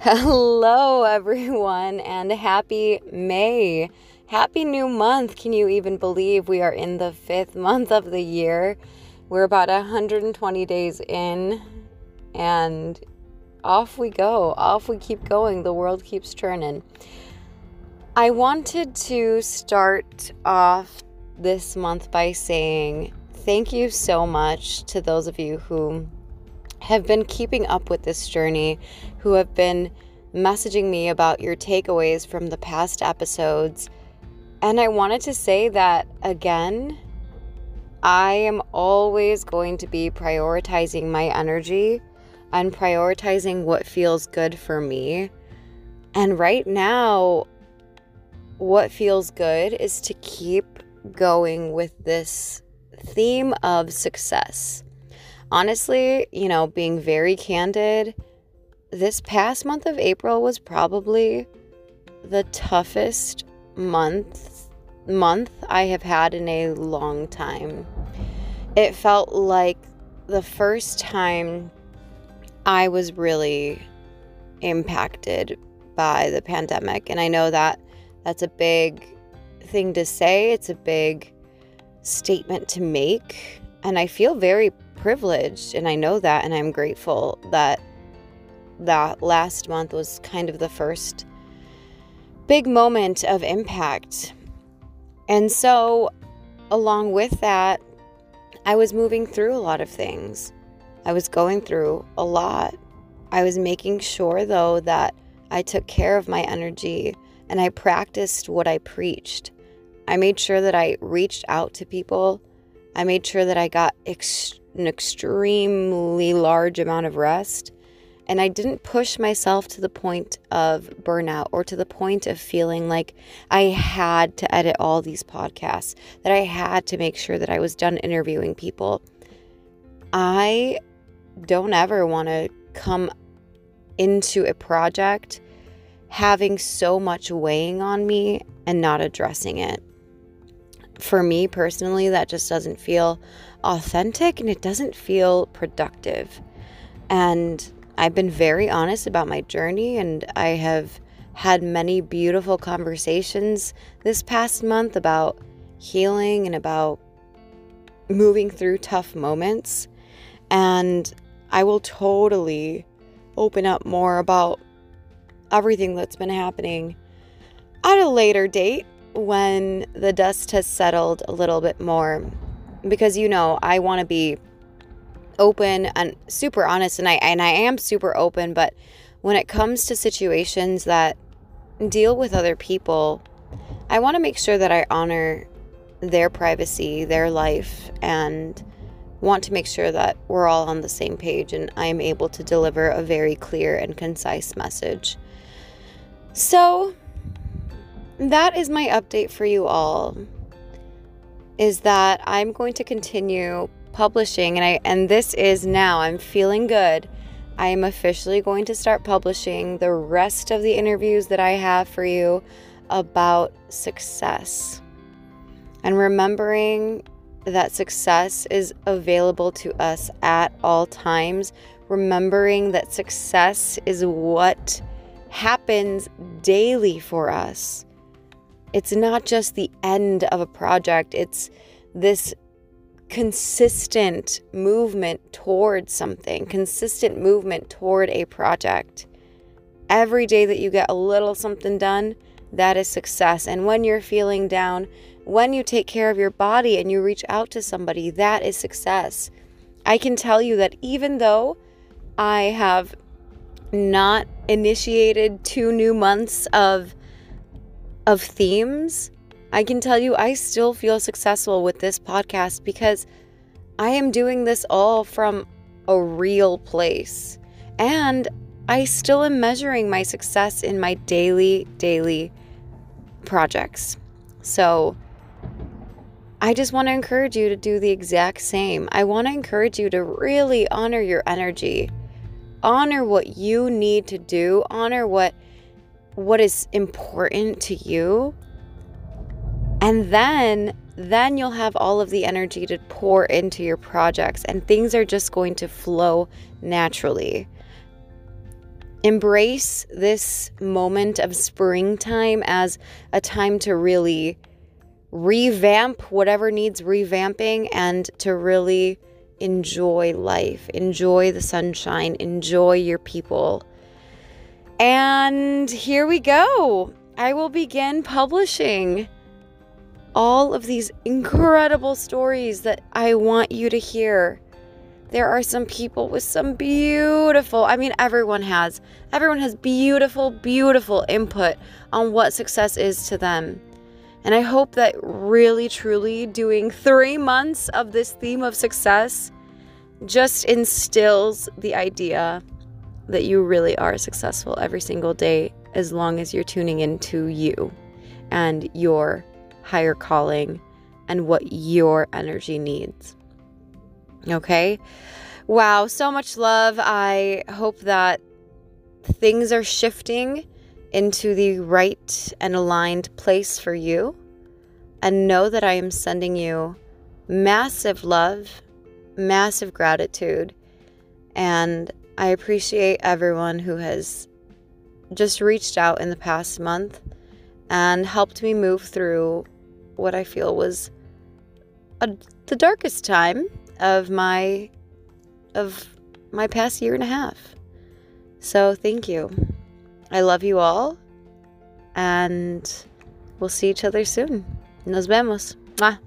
Hello, everyone, and happy May. Happy new month. Can you even believe we are in the fifth month of the year? We're about 120 days in, and off we go. Off we keep going. The world keeps turning. I wanted to start off this month by saying thank you so much to those of you who have been keeping up with this journey, who have been messaging me about your takeaways from the past episodes. And I wanted to say that again, I am always going to be prioritizing my energy and prioritizing what feels good for me. And right now, what feels good is to keep going with this theme of success. Honestly, you know, being very candid, this past month of April was probably the toughest month month I have had in a long time. It felt like the first time I was really impacted by the pandemic and I know that that's a big thing to say. It's a big statement to make. And I feel very privileged, and I know that, and I'm grateful that that last month was kind of the first big moment of impact. And so, along with that, I was moving through a lot of things. I was going through a lot. I was making sure, though, that I took care of my energy and I practiced what I preached. I made sure that I reached out to people. I made sure that I got ex- an extremely large amount of rest. And I didn't push myself to the point of burnout or to the point of feeling like I had to edit all these podcasts, that I had to make sure that I was done interviewing people. I don't ever want to come into a project having so much weighing on me and not addressing it. For me personally, that just doesn't feel authentic and it doesn't feel productive. And I've been very honest about my journey and I have had many beautiful conversations this past month about healing and about moving through tough moments. And I will totally open up more about everything that's been happening at a later date when the dust has settled a little bit more. Because you know, I want to be open and super honest and I and I am super open, but when it comes to situations that deal with other people, I want to make sure that I honor their privacy, their life and want to make sure that we're all on the same page and I am able to deliver a very clear and concise message. So, that is my update for you all. Is that I'm going to continue publishing and I and this is now I'm feeling good. I am officially going to start publishing the rest of the interviews that I have for you about success. And remembering that success is available to us at all times, remembering that success is what happens daily for us. It's not just the end of a project, it's this consistent movement toward something, consistent movement toward a project. Every day that you get a little something done, that is success. And when you're feeling down, when you take care of your body and you reach out to somebody, that is success. I can tell you that even though I have not initiated two new months of of themes, I can tell you I still feel successful with this podcast because I am doing this all from a real place. And I still am measuring my success in my daily, daily projects. So I just want to encourage you to do the exact same. I want to encourage you to really honor your energy honor what you need to do, honor what what is important to you. And then then you'll have all of the energy to pour into your projects and things are just going to flow naturally. embrace this moment of springtime as a time to really revamp whatever needs revamping and to really enjoy life, enjoy the sunshine, enjoy your people. And here we go. I will begin publishing all of these incredible stories that I want you to hear. There are some people with some beautiful, I mean, everyone has, everyone has beautiful, beautiful input on what success is to them. And I hope that really, truly doing three months of this theme of success just instills the idea that you really are successful every single day as long as you're tuning into you and your higher calling and what your energy needs. Okay? Wow, so much love. I hope that things are shifting into the right and aligned place for you. And know that I am sending you massive love, massive gratitude, and I appreciate everyone who has just reached out in the past month and helped me move through what I feel was a, the darkest time of my of my past year and a half. So thank you. I love you all and we'll see each other soon. Nos vemos. Mwah.